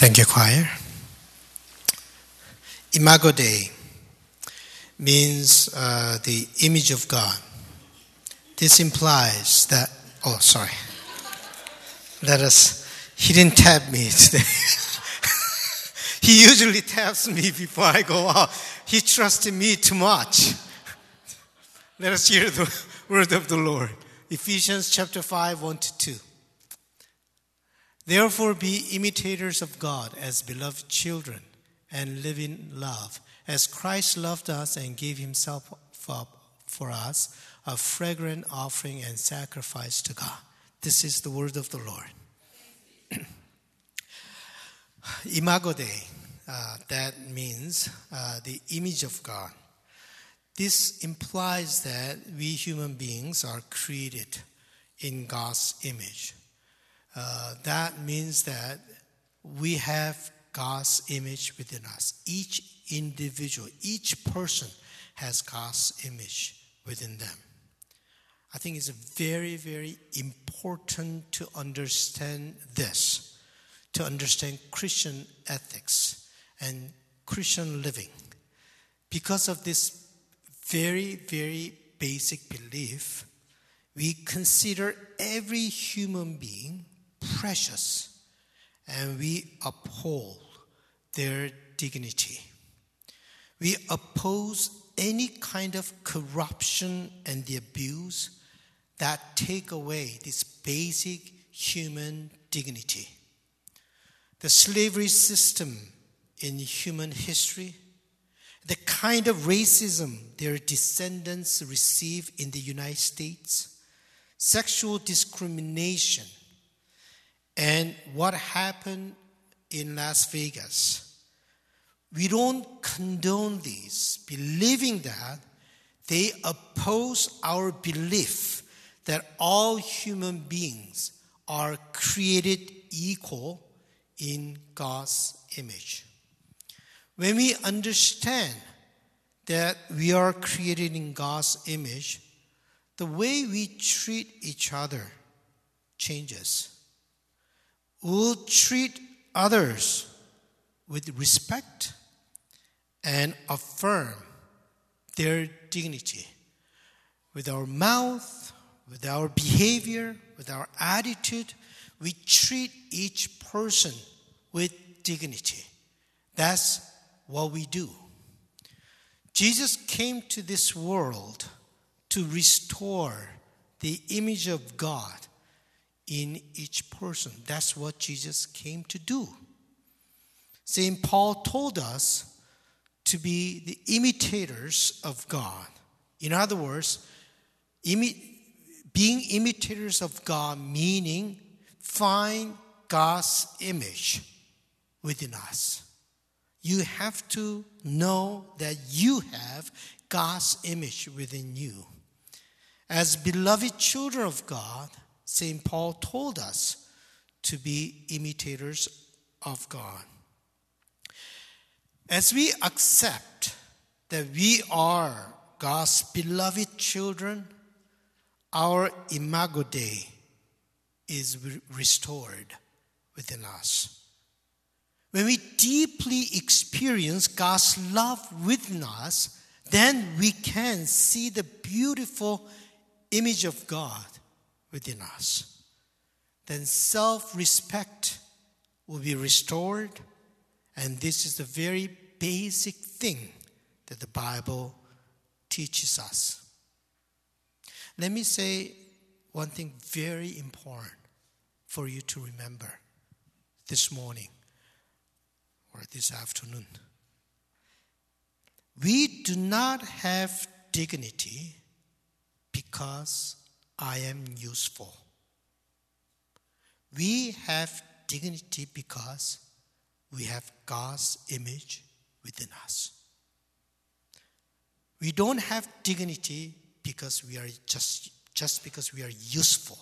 Thank you, choir. Imago Dei means uh, the image of God. This implies that, oh, sorry. Let us, he didn't tap me today. he usually taps me before I go out. He trusted me too much. Let us hear the word of the Lord. Ephesians chapter 5, 1 to 2. Therefore, be imitators of God as beloved children and live in love, as Christ loved us and gave himself up for us, a fragrant offering and sacrifice to God. This is the word of the Lord. Imago Dei, uh, that means uh, the image of God. This implies that we human beings are created in God's image. Uh, that means that we have God's image within us. Each individual, each person has God's image within them. I think it's very, very important to understand this, to understand Christian ethics and Christian living. Because of this very, very basic belief, we consider every human being precious and we uphold their dignity. We oppose any kind of corruption and the abuse that take away this basic human dignity. The slavery system in human history, the kind of racism their descendants receive in the United States, sexual discrimination, and what happened in Las Vegas. We don't condone these, believing that they oppose our belief that all human beings are created equal in God's image. When we understand that we are created in God's image, the way we treat each other changes. We'll treat others with respect and affirm their dignity with our mouth, with our behavior, with our attitude. We treat each person with dignity. That's what we do. Jesus came to this world to restore the image of God in each person. That's what Jesus came to do. St. Paul told us to be the imitators of God. In other words, imi- being imitators of God meaning find God's image within us. You have to know that you have God's image within you. As beloved children of God, St. Paul told us to be imitators of God. As we accept that we are God's beloved children, our imago Dei is restored within us. When we deeply experience God's love within us, then we can see the beautiful image of God within us. Then self respect will be restored, and this is the very basic thing that the Bible teaches us. Let me say one thing very important for you to remember this morning or this afternoon. We do not have dignity because I am useful. We have dignity because we have God's image within us. We don't have dignity because we are just, just because we are useful.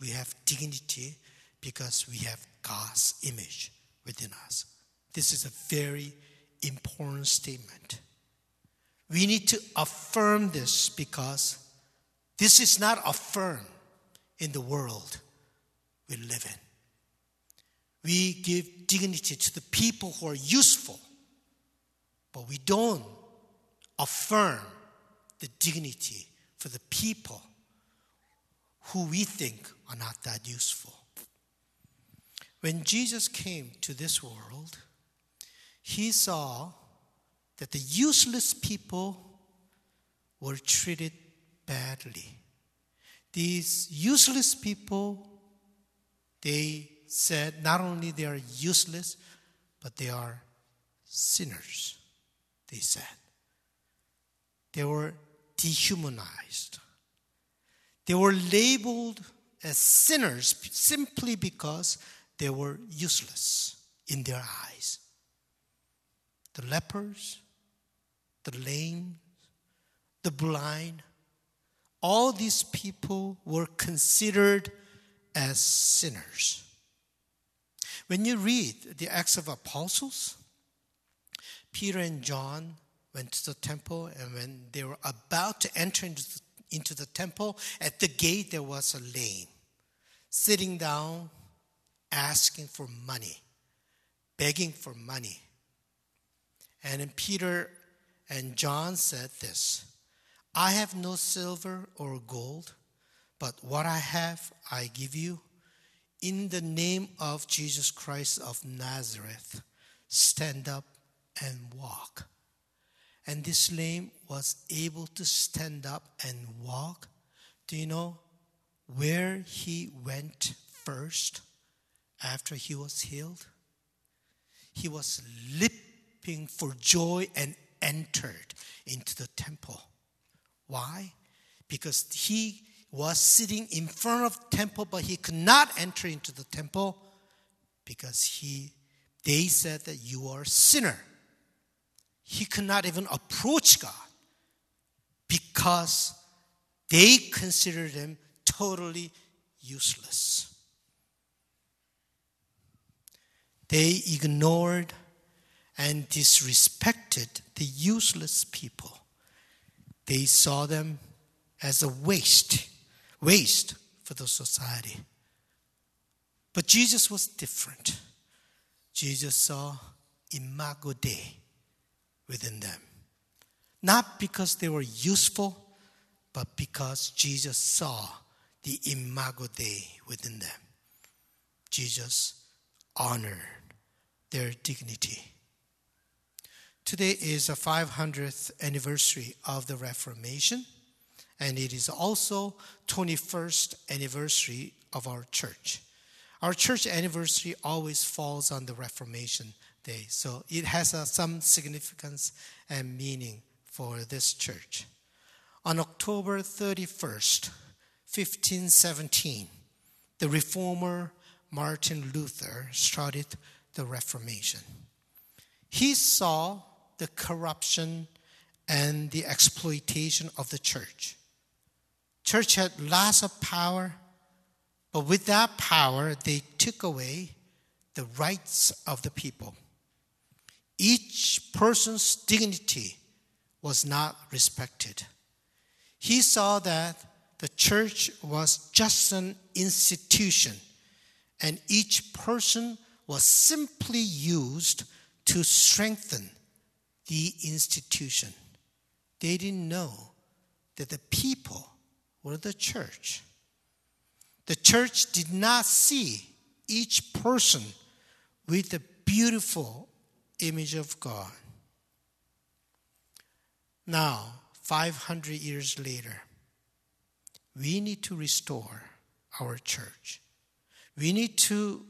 We have dignity because we have God's image within us. This is a very important statement. We need to affirm this because this is not affirmed in the world we live in. We give dignity to the people who are useful, but we don't affirm the dignity for the people who we think are not that useful. When Jesus came to this world, he saw that the useless people were treated badly. These useless people, they said not only they are useless, but they are sinners, they said. They were dehumanized. They were labeled as sinners simply because they were useless in their eyes. The lepers, the lame, the blind, all these people were considered as sinners. When you read the Acts of Apostles, Peter and John went to the temple, and when they were about to enter into the, into the temple, at the gate there was a lame sitting down, asking for money, begging for money. And then Peter and John said this I have no silver or gold, but what I have I give you. In the name of Jesus Christ of Nazareth, stand up and walk. And this lame was able to stand up and walk. Do you know where he went first after he was healed? He was leaping for joy and entered into the temple. Why? Because he was sitting in front of temple, but he could not enter into the temple because he they said that you are a sinner. He could not even approach God because they considered him totally useless. They ignored and disrespected the useless people. They saw them as a waste, waste for the society. But Jesus was different. Jesus saw imago Dei within them. Not because they were useful, but because Jesus saw the imago Dei within them. Jesus honored their dignity. Today is the 500th anniversary of the Reformation, and it is also 21st anniversary of our church. Our church anniversary always falls on the Reformation Day, so it has uh, some significance and meaning for this church. On October 31st, 1517, the reformer Martin Luther started the Reformation. He saw the corruption and the exploitation of the church. Church had lots of power, but with that power, they took away the rights of the people. Each person's dignity was not respected. He saw that the church was just an institution, and each person was simply used to strengthen the institution. They didn't know that the people were the church. The church did not see each person with the beautiful image of God. Now, 500 years later, we need to restore our church. We need to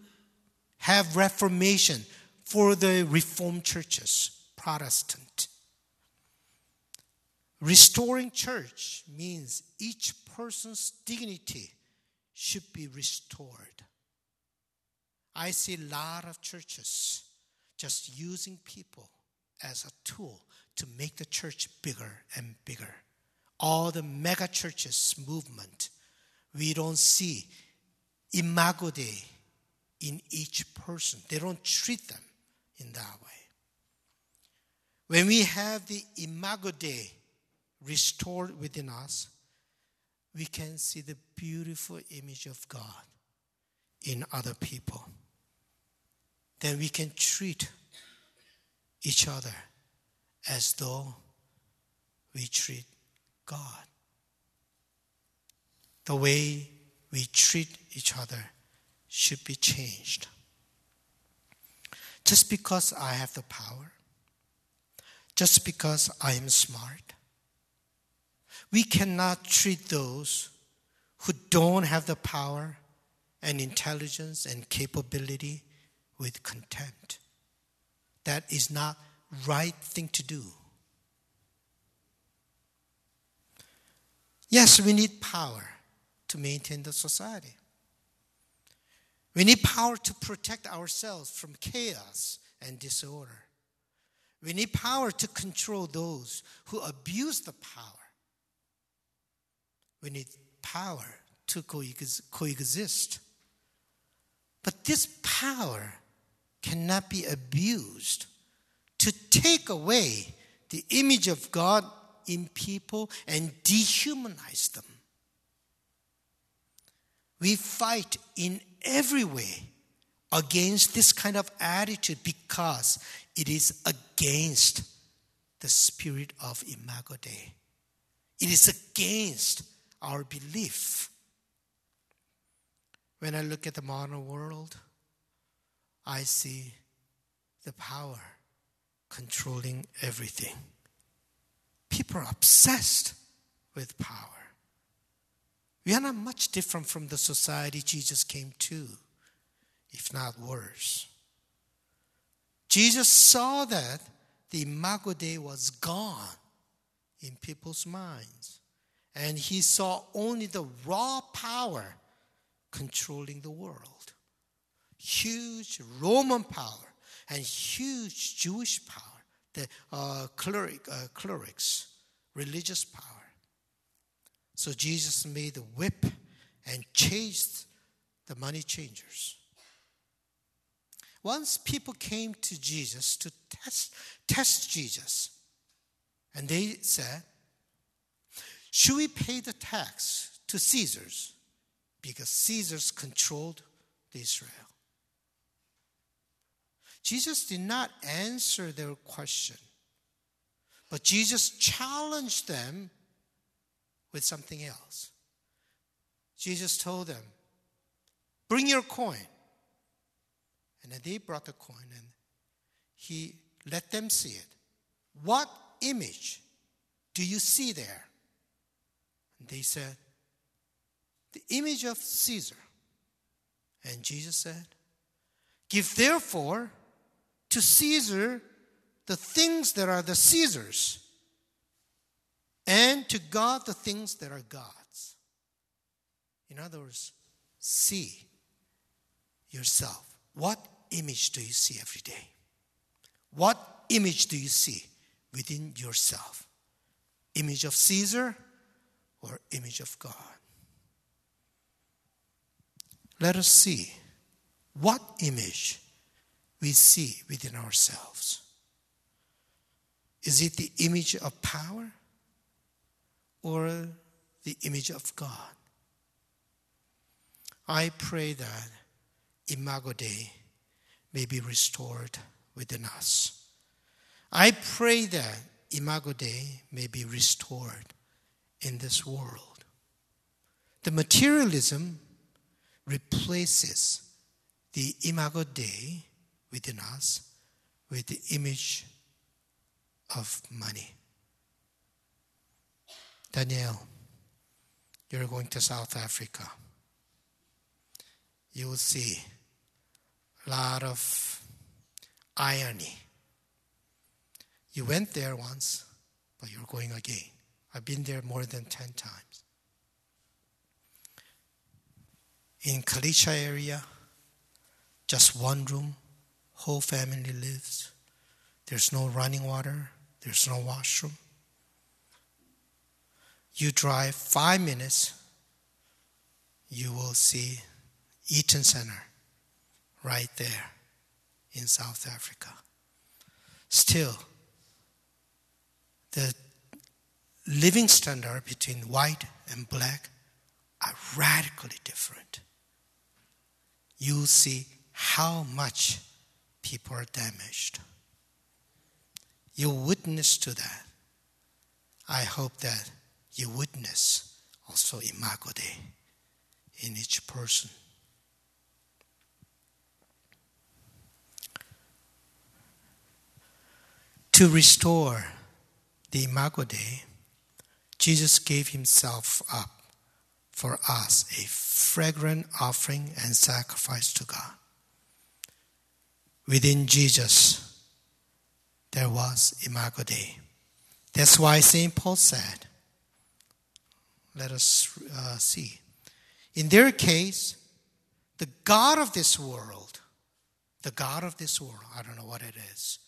have reformation for the Reformed churches, Protestant. Restoring church means each person's dignity should be restored. I see a lot of churches just using people as a tool to make the church bigger and bigger. All the mega churches movement, we don't see imago Dei in each person. They don't treat them in that way. When we have the imago Dei restored within us, we can see the beautiful image of God in other people. then we can treat each other as though we treat God. The way we treat each other should be changed. Just because I have the power, just because I am smart, we cannot treat those who don't have the power and intelligence and capability with contempt. That is not right thing to do. Yes, we need power to maintain the society. We need power to protect ourselves from chaos and disorder. We need power to control those who abuse the power. We need power to coexist. But this power cannot be abused to take away the image of God in people and dehumanize them. We fight in every way against this kind of attitude because it is against the spirit of Imago Dei. It is against our belief. When I look at the modern world, I see the power controlling everything. People are obsessed with power. We are not much different from the society Jesus came to, if not worse. Jesus saw that the Imago Dei was gone in people's minds, and he saw only the raw power controlling the world. Huge Roman power and huge Jewish power, the uh, cleric, uh, clerics, religious power. So Jesus made a whip and chased the money changers. Once people came to Jesus to test, test Jesus, and they said, Should we pay the tax to Caesar's? Because Caesar's controlled Israel. Jesus did not answer their question, but Jesus challenged them with something else. Jesus told them, Bring your coin. And they brought the coin and he let them see it. What image do you see there? And they said, The image of Caesar. And Jesus said, Give therefore to Caesar the things that are the Caesar's, and to God the things that are God's. In other words, see yourself. What image do you see every day? What image do you see within yourself? Image of Caesar or image of God? Let us see what image we see within ourselves. Is it the image of power or the image of God? I pray that Imago Dei may be restored within us. I pray that Imago Dei may be restored in this world. The materialism replaces the Imago Dei within us with the image of money. Daniel, you're going to South Africa. You will see lot of irony. You went there once, but you're going again. I've been there more than 10 times. In Kalicha area, just one room, whole family lives. There's no running water, there's no washroom. You drive five minutes, you will see Eaton Center right there in South Africa. Still, the living standard between white and black are radically different. You see how much people are damaged. You witness to that. I hope that you witness also Imago Dei in each person. To restore the Imago Dei, Jesus gave himself up for us a fragrant offering and sacrifice to God. Within Jesus, there was Imago Dei. That's why St. Paul said, let us uh, see. In their case, the God of this world, the God of this world, I don't know what it is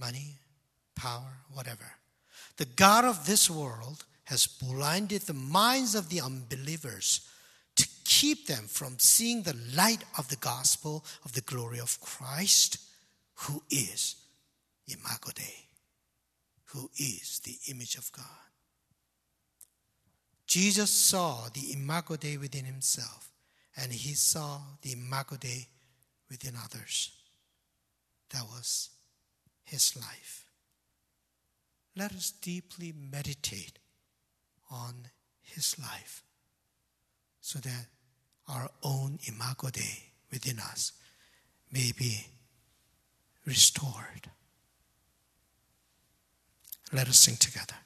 money, power, whatever. The God of this world has blinded the minds of the unbelievers to keep them from seeing the light of the gospel of the glory of Christ, who is Imago Dei, who is the image of God. Jesus saw the Imago Dei within himself, and he saw the Imago Dei within others. That was his life. Let us deeply meditate on his life so that our own Imago Dei within us may be restored. Let us sing together.